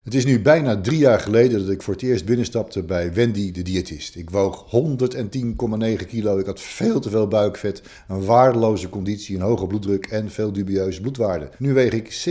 Het is nu bijna drie jaar geleden dat ik voor het eerst binnenstapte bij Wendy de diëtist. Ik woog 110,9 kilo, ik had veel te veel buikvet, een waardeloze conditie, een hoge bloeddruk en veel dubieuze bloedwaarden. Nu weeg ik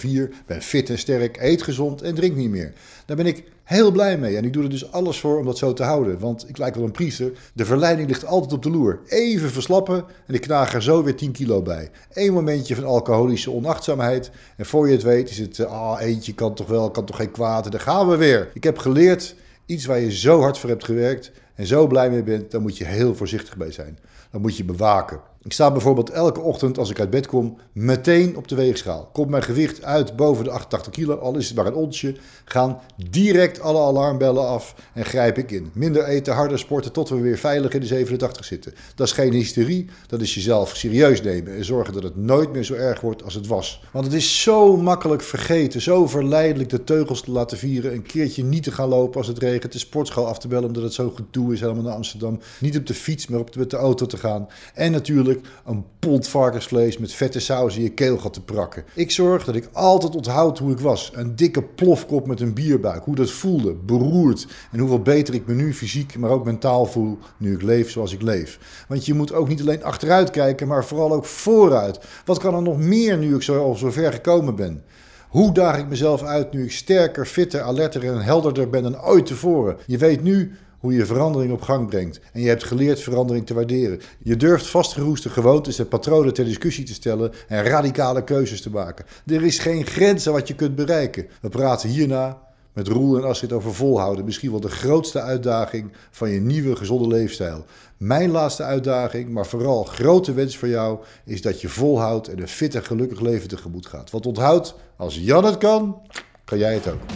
87,4, ben fit en sterk, eet gezond en drink niet meer. Daar ben ik heel blij mee en ik doe er dus alles voor om dat zo te houden, want ik lijk wel een priester. De verleiding ligt altijd op de loer. Even verslappen en ik knaag er zo weer 10 kilo bij. Eén momentje van alcoholische onachtzaamheid en voor je het weet is het, ah eentje kan toch wel, kan toch geen kwaad en daar gaan we weer. Ik heb geleerd, iets waar je zo hard voor hebt gewerkt en zo blij mee bent, daar moet je heel voorzichtig bij zijn. Dat moet je bewaken. Ik sta bijvoorbeeld elke ochtend als ik uit bed kom meteen op de weegschaal. Komt mijn gewicht uit boven de 88 kilo, al is het maar een onsje, gaan direct alle alarmbellen af en grijp ik in. Minder eten, harder sporten tot we weer veilig in de 87 zitten. Dat is geen hysterie, dat is jezelf serieus nemen en zorgen dat het nooit meer zo erg wordt als het was. Want het is zo makkelijk vergeten, zo verleidelijk de teugels te laten vieren, een keertje niet te gaan lopen als het regent, de sportschool af te bellen omdat het zo gedoe is helemaal naar Amsterdam, niet op de fiets, maar op de, met de auto te gaan. En natuurlijk een pond varkensvlees met vette saus in je keelgat te prakken. Ik zorg dat ik altijd onthoud hoe ik was. Een dikke plofkop met een bierbuik. Hoe dat voelde, beroerd. En hoeveel beter ik me nu fysiek, maar ook mentaal voel nu ik leef zoals ik leef. Want je moet ook niet alleen achteruit kijken, maar vooral ook vooruit. Wat kan er nog meer nu ik zo, al zo ver gekomen ben? Hoe daag ik mezelf uit nu ik sterker, fitter, alerter en helderder ben dan ooit tevoren? Je weet nu hoe je verandering op gang brengt. En je hebt geleerd verandering te waarderen. Je durft vastgeroeste gewoontes en patronen ter discussie te stellen en radicale keuzes te maken. Er is geen grens aan wat je kunt bereiken. We praten hierna met Roel en Astrid over volhouden. Misschien wel de grootste uitdaging van je nieuwe gezonde leefstijl. Mijn laatste uitdaging, maar vooral grote wens voor jou, is dat je volhoudt en een fit en gelukkig leven tegemoet gaat. Want onthoud, als Jan het kan, kan jij het ook.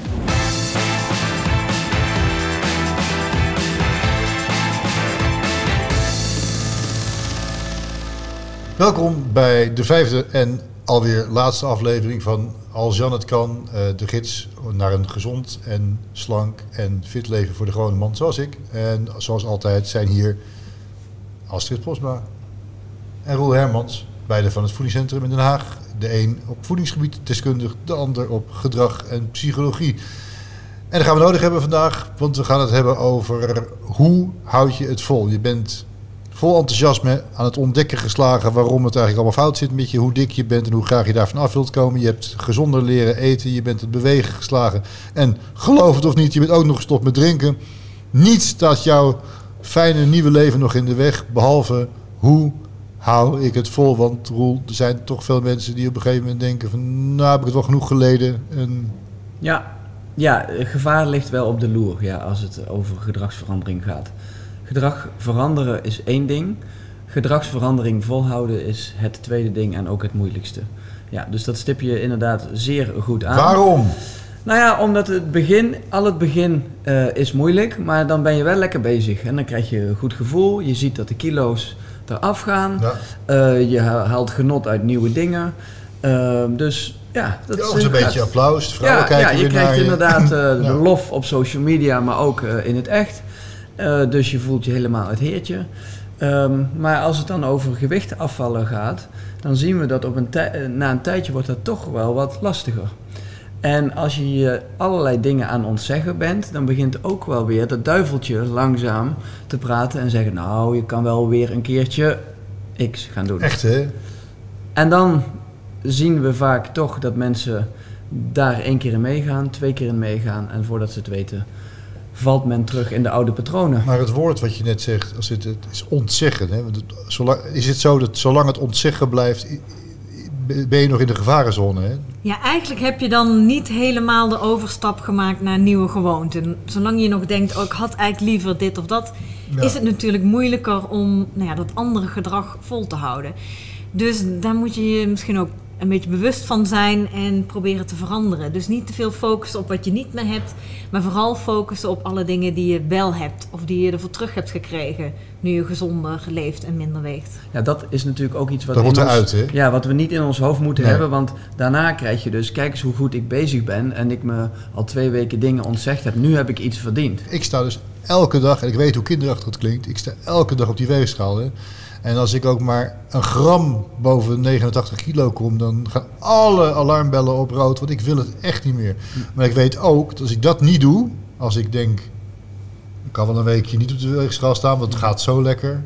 Welkom bij de vijfde en alweer laatste aflevering van Als Jan het kan, eh, de gids naar een gezond en slank en fit leven voor de gewone man zoals ik. En zoals altijd zijn hier Astrid Posma en Roel Hermans, beide van het voedingscentrum in Den Haag. De een op voedingsgebied deskundig, de ander op gedrag en psychologie. En dat gaan we nodig hebben vandaag, want we gaan het hebben over hoe houd je het vol. Je bent vol enthousiasme aan het ontdekken geslagen waarom het eigenlijk allemaal fout zit met je, hoe dik je bent en hoe graag je daarvan af wilt komen. Je hebt gezonder leren eten, je bent het bewegen geslagen en geloof het of niet, je bent ook nog gestopt met drinken. Niets staat jouw fijne nieuwe leven nog in de weg, behalve hoe hou ik het vol. Want Roel, er zijn toch veel mensen die op een gegeven moment denken van, nou heb ik het wel genoeg geleden. En... Ja, ja, gevaar ligt wel op de loer ja, als het over gedragsverandering gaat. Gedrag veranderen is één ding. Gedragsverandering volhouden is het tweede ding en ook het moeilijkste. Ja, dus dat stip je inderdaad zeer goed aan. Waarom? Nou ja, omdat het begin, al het begin uh, is moeilijk, maar dan ben je wel lekker bezig. En dan krijg je een goed gevoel. Je ziet dat de kilo's eraf gaan. Ja. Uh, je haalt genot uit nieuwe dingen. Uh, dus ja, dat is een beetje applaus. Vrouwen ja, kijken ja, je krijgt inderdaad de lof op social media, maar ook in het echt. Uh, dus je voelt je helemaal het heertje. Um, maar als het dan over gewicht afvallen gaat, dan zien we dat op een na een tijdje wordt dat toch wel wat lastiger. En als je je allerlei dingen aan ontzeggen bent, dan begint ook wel weer dat duiveltje langzaam te praten en zeggen: Nou, je kan wel weer een keertje X gaan doen. Echt hè? En dan zien we vaak toch dat mensen daar één keer in meegaan, twee keer in meegaan en voordat ze het weten valt men terug in de oude patronen. Maar het woord wat je net zegt, als het, het is ontzeggen. Hè? Zolang, is het zo dat zolang het ontzeggen blijft, ben je nog in de gevarenzone? Hè? Ja, eigenlijk heb je dan niet helemaal de overstap gemaakt naar nieuwe gewoonten. Zolang je nog denkt, oh, ik had eigenlijk liever dit of dat, is het natuurlijk moeilijker om nou ja, dat andere gedrag vol te houden. Dus daar moet je je misschien ook een beetje bewust van zijn en proberen te veranderen. Dus niet te veel focussen op wat je niet meer hebt, maar vooral focussen op alle dingen die je wel hebt of die je ervoor terug hebt gekregen nu je gezonder leeft en minder weegt. Ja, dat is natuurlijk ook iets wat, dat wordt eruit, hè? Ja, wat we niet in ons hoofd moeten hebben, want daarna krijg je dus, kijk eens hoe goed ik bezig ben en ik me al twee weken dingen ontzegd heb. Nu heb ik iets verdiend. Ik sta dus elke dag, en ik weet hoe kinderachtig het klinkt, ik sta elke dag op die weegschaal. Hè? En als ik ook maar een gram boven 89 kilo kom, dan gaan alle alarmbellen op rood, want ik wil het echt niet meer. Maar ik weet ook dat als ik dat niet doe, als ik denk, ik kan wel een weekje niet op de weegschaal staan, want het gaat zo lekker.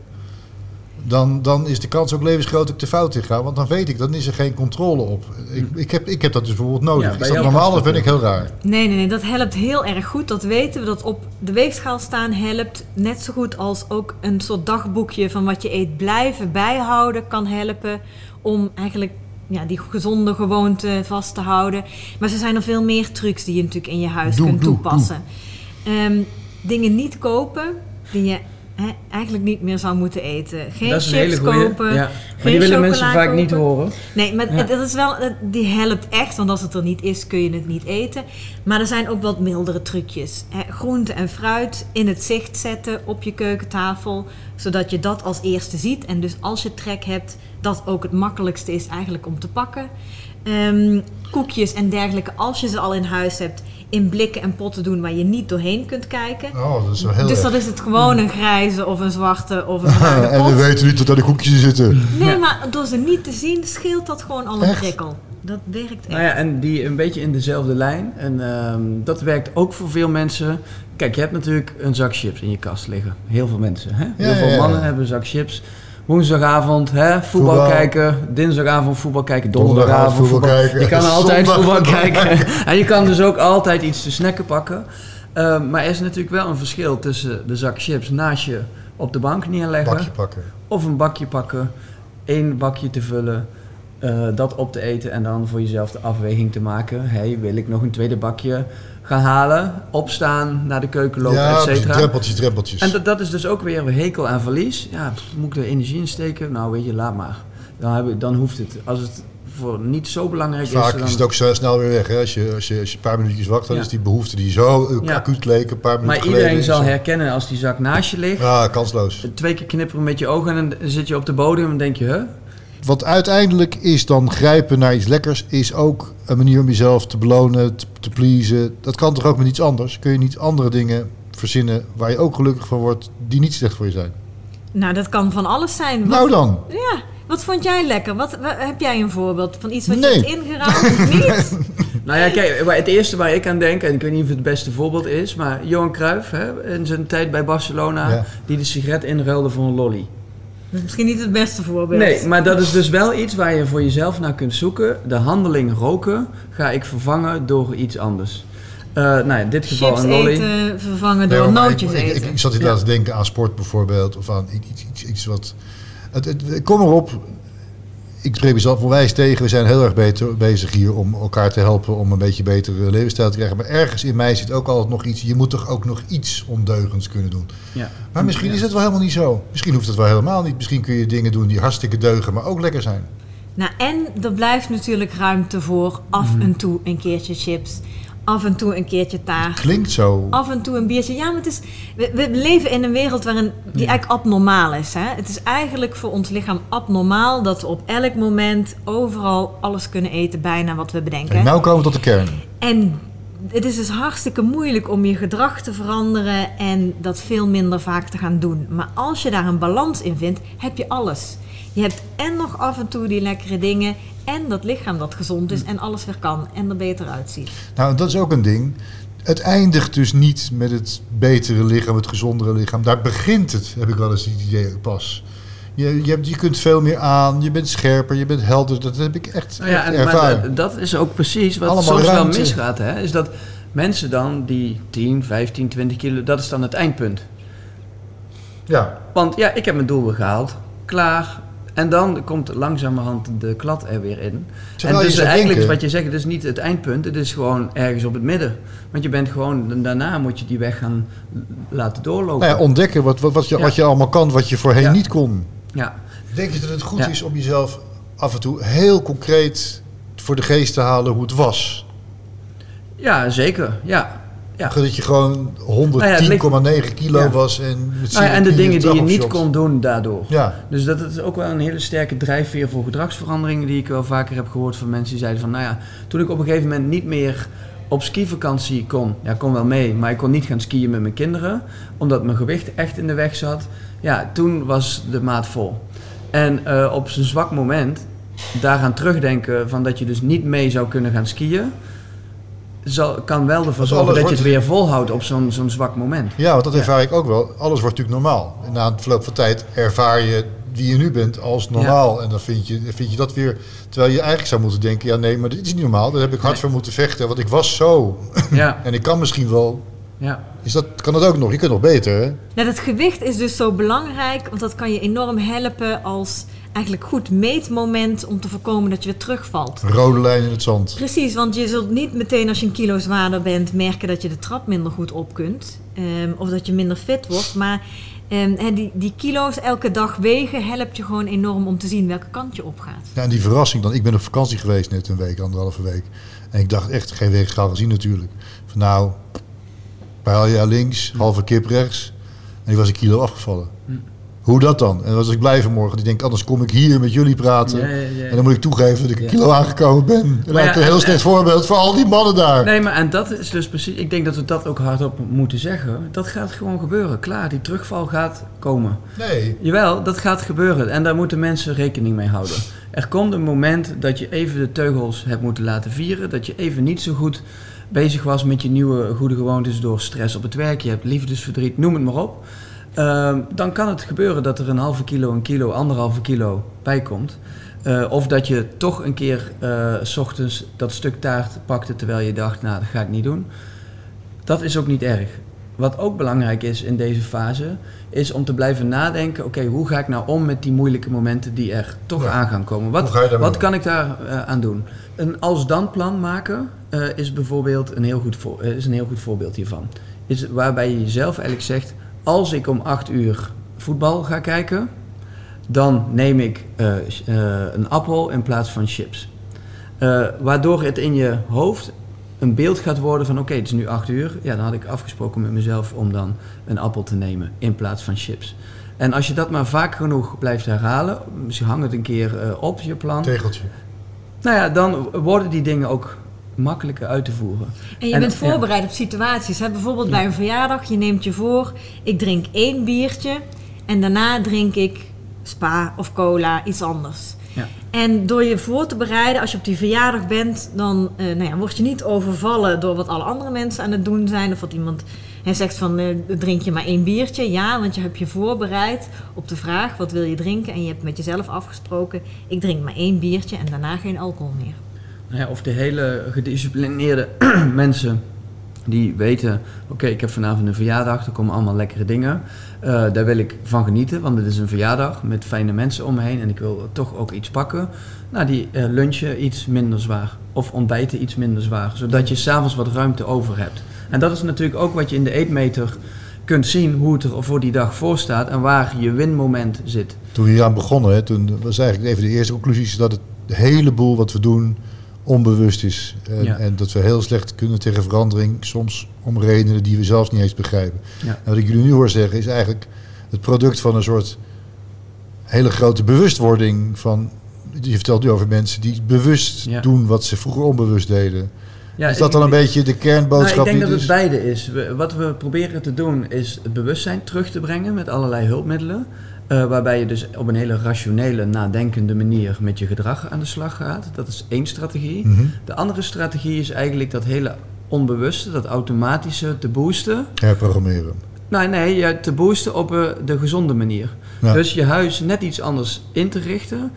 Dan, dan is de kans ook levensgroot dat ik de fout in ga. Want dan weet ik, dan is er geen controle op. Ik, ik, heb, ik heb dat dus bijvoorbeeld nodig. Ja, is dat normaal of ben ik heel raar? Nee, nee, nee, dat helpt heel erg goed. Dat weten we. Dat op de weegschaal staan helpt net zo goed als ook een soort dagboekje van wat je eet blijven bijhouden kan helpen om eigenlijk ja, die gezonde gewoonte vast te houden. Maar er zijn nog veel meer trucs die je natuurlijk in je huis Doe, kunt doe, toepassen. Ehm, dingen niet kopen die je eigenlijk niet meer zou moeten eten. Geen dat is een chips kopen. Ja. Maar die willen mensen vaak niet horen. Nee, maar Ja. dat is wel, die helpt echt, want als het er niet is, kun je het niet eten. Maar er zijn ook wat mildere trucjes. Hè, groente en fruit in het zicht zetten op je keukentafel, zodat je dat als eerste ziet. En dus als je trek hebt, dat ook het makkelijkste is eigenlijk om te pakken. Ehm, koekjes en dergelijke, als je ze al in huis hebt, in blikken en potten doen waar je niet doorheen kunt kijken. Oh, dat is wel heel dus dat is het gewoon een grijze of een zwarte of een bruine en pot. we weten niet wat daar de koekjes zitten. Nee, maar door ze niet te zien, scheelt dat gewoon al een Echt? prikkel. Dat werkt echt. Nou ja, en die een beetje in dezelfde lijn. En ehm, dat werkt ook voor veel mensen. Kijk, je hebt natuurlijk een zak chips in je kast liggen. Heel veel mensen. Hè? Heel Ja, veel ja, ja. mannen hebben een zak chips. Woensdagavond hè, voetbal, Voetbal. kijken. Dinsdagavond voetbal kijken. Donderdagavond voetbal voetbal, kijken. Je kan altijd voetbal kijken. en je kan dus ook altijd iets te snacken pakken. Ehm, maar er is natuurlijk wel een verschil tussen de zak chips naast je op de bank neerleggen. Bakje pakken. Of een bakje pakken, één bakje te vullen, eh, dat op te eten en dan voor jezelf de afweging te maken. Hey, wil ik nog een tweede bakje gaan halen, opstaan, naar de keuken lopen, ja, et cetera. drempeltjes. En dat, dat is dus ook weer hekel en verlies. Ja, pff, moet ik er energie in steken? Nou, weet je, laat maar. Dan, heb ik, dan hoeft het. Als het voor niet zo belangrijk is, Vaak is het ook zo snel weer weg. Hè? Als, je, als, je, als je een paar minuutjes wacht, dan Ja. is die behoefte die zo eh, Ja. acuut leek, een paar minuten Maar iedereen is zal zo- herkennen als die zak naast je ligt. Ja, kansloos. Twee keer knipperen met je ogen en dan zit je op de bodem en denk je, huh? Wat uiteindelijk is dan grijpen naar iets lekkers, is ook een manier om jezelf te belonen, te, te pleasen. Dat kan toch ook met iets anders? Kun je niet andere dingen verzinnen waar je ook gelukkig van wordt, die niet slecht voor je zijn? Nou, dat kan van alles zijn. Wat, Nou dan. Ja, wat vond jij lekker? Wat, wa- heb jij een voorbeeld van iets wat Nee. je hebt ingeruimd? niet? Nou ja, kijk, het eerste waar ik aan denk, en ik weet niet of het het beste voorbeeld is, maar Johan Cruijff, hè, in zijn tijd bij Barcelona, Ja. die de sigaret inruilde voor een lolly. Dat is misschien niet het beste voorbeeld. Nee, maar dat is dus wel iets waar je voor jezelf naar kunt zoeken. De handeling roken ga ik vervangen door iets anders. Eh, nou ja, in dit geval Chips een lolly. eten vervangen Nee, door nootjes ik, ik, eten. ik, ik zat inderdaad te denken aan sport bijvoorbeeld, of aan iets, iets, iets wat... Het, het, kom erop, ik spreek mezelf onwijs tegen. We zijn heel erg beter, bezig hier om elkaar te helpen om een beetje betere levensstijl te krijgen. Maar ergens in mij zit ook altijd nog iets. Je moet toch ook nog iets ondeugends kunnen doen. Ja. Maar misschien Ja. is het wel helemaal niet zo. Misschien hoeft het wel helemaal niet. Misschien kun je dingen doen die hartstikke deugen, maar ook lekker zijn. Nou, en er blijft natuurlijk ruimte voor af Mhm. en toe een keertje chips. Af en toe een keertje taart. Klinkt zo. Af en toe een biertje. Ja, maar het is, we, we leven in een wereld waarin die eigenlijk abnormaal is. Hè? Het is eigenlijk voor ons lichaam abnormaal dat we op elk moment overal alles kunnen eten, bijna wat we bedenken. En nou komen we tot de kern. En het is dus hartstikke moeilijk om je gedrag te veranderen en dat veel minder vaak te gaan doen. Maar als je daar een balans in vindt, heb je alles. Je hebt en nog af en toe die lekkere dingen en dat lichaam dat gezond is en alles weer kan en er beter uitziet. Nou, dat is ook een ding. Het eindigt dus niet met het betere lichaam, het gezondere lichaam. Daar begint het, heb ik wel eens het idee pas. Je, je, hebt, je kunt veel meer aan, je bent scherper, je bent helder. Dat heb ik echt, Nou ja, echt en, maar ervaren. dat- dat is ook precies wat Allemaal soms ruimte. wel misgaat. Hè? Is dat mensen dan die 10, 15, 20 kilo, dat is dan het eindpunt. ja. Want ja, ik heb mijn doel weer gehaald. Klaar. En dan komt langzamerhand de klad er weer in. Terwijl en dus eigenlijk denken- wat je zegt, het is niet het eindpunt. Het is gewoon ergens op het midden. Want je bent gewoon, daarna moet je die weg gaan laten doorlopen. Nou ja, ontdekken wat, wat, wat, je, Ja. wat je allemaal kan, wat je voorheen Ja. niet kon. ja. Denk je dat het goed Ja. is om jezelf af en toe heel concreet voor de geest te halen hoe het was? ja, zeker. Ja. Ja. Dat je gewoon Nou ja, het 110,9 kilo Ja. was en met Nou en de dingen in die je niet kon doen daardoor. Dus dat is ook wel een hele sterke drijfveer voor gedragsveranderingen die ik wel vaker heb gehoord van mensen die zeiden van nou ja, toen ik op een gegeven moment niet meer op skivakantie kon, ja kon wel mee, maar ik kon niet gaan skiën met mijn kinderen, omdat mijn gewicht echt in de weg zat. Ja, toen was de maat vol. En eh, op zijn zwak moment daaraan terugdenken van dat je dus niet mee zou kunnen gaan skiën, zal, kan wel ervoor zorgen dat je het weer volhoudt op zo'n zo'n zwak moment. Ja, want dat ervaar ik ook wel. Alles wordt natuurlijk normaal. En na het verloop van tijd ervaar je wie je nu bent als normaal. En dan vind je, vind je dat weer... Terwijl je eigenlijk zou moeten denken... Ja, nee, maar dit is niet normaal. Daar heb ik hard Nee. voor moeten vechten. Want ik was zo. Ja, En ik kan misschien wel... ja. Is dat, kan dat ook nog? Je kunt nog beter, hè? Nou, dat gewicht is dus zo belangrijk, want dat kan je enorm helpen als eigenlijk goed meetmoment om te voorkomen dat je weer terugvalt. Rode lijn in het zand. Precies, want je zult niet meteen als je een kilo zwaarder bent merken dat je de trap minder goed op kunt. ehm, of dat je minder fit wordt. Maar ehm, hè, die, die kilo's elke dag wegen helpt je gewoon enorm om te zien welke kant je opgaat. Ja, en die verrassing dan. Ik ben op vakantie geweest net een week, anderhalve week. En ik dacht echt, geen weegschaal gezien natuurlijk. Van nou, pijlja links, halve kip rechts. En die was een kilo afgevallen. Hm. Hoe dat dan? En was ik blij vanmorgen. Ik denk, anders kom ik hier met jullie praten. Ja, ja, ja. En dan moet ik toegeven dat ik een kilo aangekomen ben. Laat ja, een heel slecht voorbeeld voor al die mannen daar. Nee, maar en dat is dus precies. Ik denk dat we dat ook hardop moeten zeggen. Dat gaat gewoon gebeuren. Klaar, die terugval gaat komen. Nee. Jawel, dat gaat gebeuren en daar moeten mensen rekening mee houden. Er komt een moment dat je even de teugels hebt moeten laten vieren, dat je even niet zo goed bezig was met je nieuwe goede gewoontes door stress op het werk, je hebt liefdesverdriet, noem het maar op. Ehm, dan kan het gebeuren dat er een halve kilo, een kilo, anderhalve kilo bij komt. Eh, of dat je toch een keer eh, s ochtends dat stuk taart pakte terwijl je dacht, nou dat ga ik niet doen. Dat is ook niet erg. Wat ook belangrijk is in deze fase, is om te blijven nadenken: oké, hoe ga ik nou om met die moeilijke momenten die er toch Ja. aan gaan komen? Wat, wat kan ik daar eh, aan doen? Een als-dan plan maken is bijvoorbeeld een heel, goed voor, is een heel goed voorbeeld hiervan. Is waarbij je jezelf eigenlijk zegt: als ik om 8 uur voetbal ga kijken, dan neem ik eh, eh, een appel in plaats van chips. Eh, waardoor het in je hoofd een beeld gaat worden van oké, het is nu 8 uur. Ja, dan had ik afgesproken met mezelf om dan een appel te nemen in plaats van chips. En als je dat maar vaak genoeg blijft herhalen, misschien hang het een keer op je plan. Tegeltje. Nou ja, dan worden die dingen ook makkelijker uit te voeren. En je En- bent ja. voorbereid op situaties. Hè? Bijvoorbeeld bij een verjaardag, je neemt je voor, ik drink één biertje en daarna drink ik spa of cola, iets anders. Ja. En door je voor te bereiden, als je op die verjaardag bent, dan eh, nou ja, word je niet overvallen door wat alle andere mensen aan het doen zijn. Of wat iemand zegt van eh, drink je maar één biertje. Ja, want je hebt je voorbereid op de vraag wat wil je drinken. En je hebt met jezelf afgesproken, ik drink maar één biertje en daarna geen alcohol meer. Ja, of de hele gedisciplineerde mensen die weten, oké, ik heb vanavond een verjaardag, er komen allemaal lekkere dingen. Eh, daar wil ik van genieten, want het is een verjaardag met fijne mensen om me heen en ik wil toch ook iets pakken. Nou, die eh, lunchen iets minder zwaar of ontbijten iets minder zwaar, zodat je s'avonds wat ruimte over hebt. En dat is natuurlijk ook wat je in de eetmeter kunt zien, hoe het er voor die dag voor staat en waar je winmoment zit. Toen we hier aan begonnen, hè, toen was eigenlijk even de eerste conclusie dat het heleboel wat we doen onbewust is. En, Ja. en dat we heel slecht kunnen tegen verandering, soms om redenen die we zelfs niet eens begrijpen. Ja. En wat ik jullie nu hoor zeggen is eigenlijk het product van een soort hele grote bewustwording van... Je vertelt nu over mensen die bewust Ja. doen wat ze vroeger onbewust deden. Ja, is dat dan een beetje de kernboodschap? Nou, ik denk dat het beide is. Wat we proberen te doen is het bewustzijn terug te brengen met allerlei hulpmiddelen. Eh, waarbij je dus op een hele rationele, nadenkende manier met je gedrag aan de slag gaat. Dat is één strategie. Mhm. De andere strategie is eigenlijk dat hele onbewuste, dat automatische te boosten. Herprogrammeren. Nou nee, ja, te boosten op eh, de gezonde manier. Ja. Dus je huis net iets anders in te richten.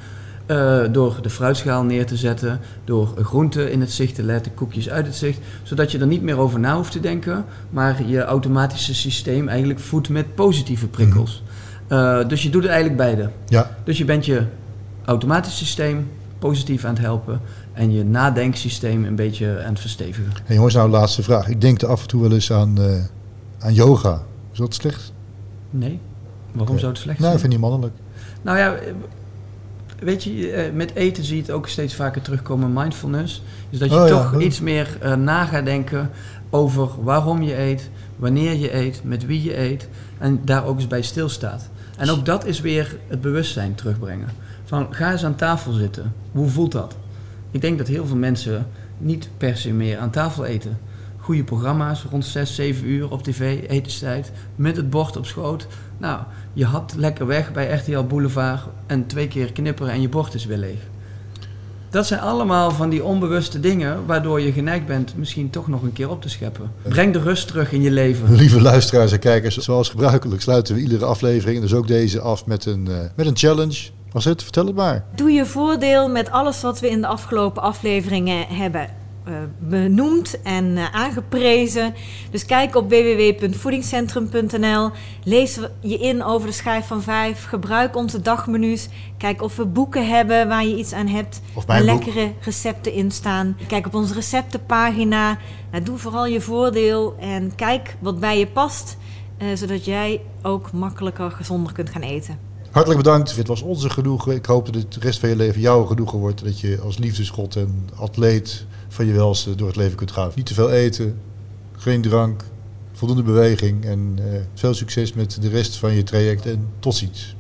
eh, door de fruitschaal neer te zetten, door groenten in het zicht te letten, koekjes uit het zicht, zodat je er niet meer over na hoeft te denken, maar je automatische systeem eigenlijk voedt met positieve prikkels. Eh, dus je doet het eigenlijk beide. Ja, Dus je bent je automatisch systeem positief aan het helpen en je nadenksysteem een beetje aan het verstevigen. en jongens, nou laatste vraag. Ik denk er af en toe wel eens aan, eh, aan yoga. Is dat slecht? Nee? Waarom zou het slecht Nou, ik zijn? vind die mannelijk. Nou ja, eh, weet je, met eten zie je het ook steeds vaker terugkomen, mindfulness. Dus dat je Oh toch iets meer eh, na gaat denken over waarom je eet, wanneer je eet, met wie je eet. En daar ook eens bij stilstaat. En ook dat is weer het bewustzijn terugbrengen. Van ga eens aan tafel zitten. Hoe voelt dat? Ik denk dat heel veel mensen niet per se meer aan tafel eten. goede programma's rond 6, 7 uur op tv, etenstijd, met het bord op schoot. Nou, je had lekker weg bij RTL Boulevard en twee keer knipperen en je bord is weer leeg. Dat zijn allemaal van die onbewuste dingen waardoor je geneigd bent misschien toch nog een keer op te scheppen. Breng de rust terug in je leven. Lieve luisteraars en kijkers, zoals gebruikelijk sluiten we iedere aflevering, dus ook deze af met een, uh, met een challenge. Was het? Vertel het maar. Doe je voordeel met alles wat we in de afgelopen afleveringen hebben benoemd en uh, aangeprezen. Dus kijk op www.voedingscentrum.nl. Lees je in over de schijf van vijf. Gebruik onze dagmenu's. Kijk of we boeken hebben waar je iets aan hebt. Of waar lekkere recepten in staan. Kijk op onze receptenpagina. Nou, doe vooral je voordeel en kijk wat bij je past. Uh, zodat jij ook makkelijker, gezonder kunt gaan eten. Hartelijk bedankt. Dit was onze genoegen. Ik hoop dat het de rest van je leven jouw genoegen wordt. Dat je als liefdesgod en atleet van je welste door het leven kunt gaan. Niet te veel eten, geen drank, voldoende beweging en uh, veel succes met de rest van je traject en tot ziens.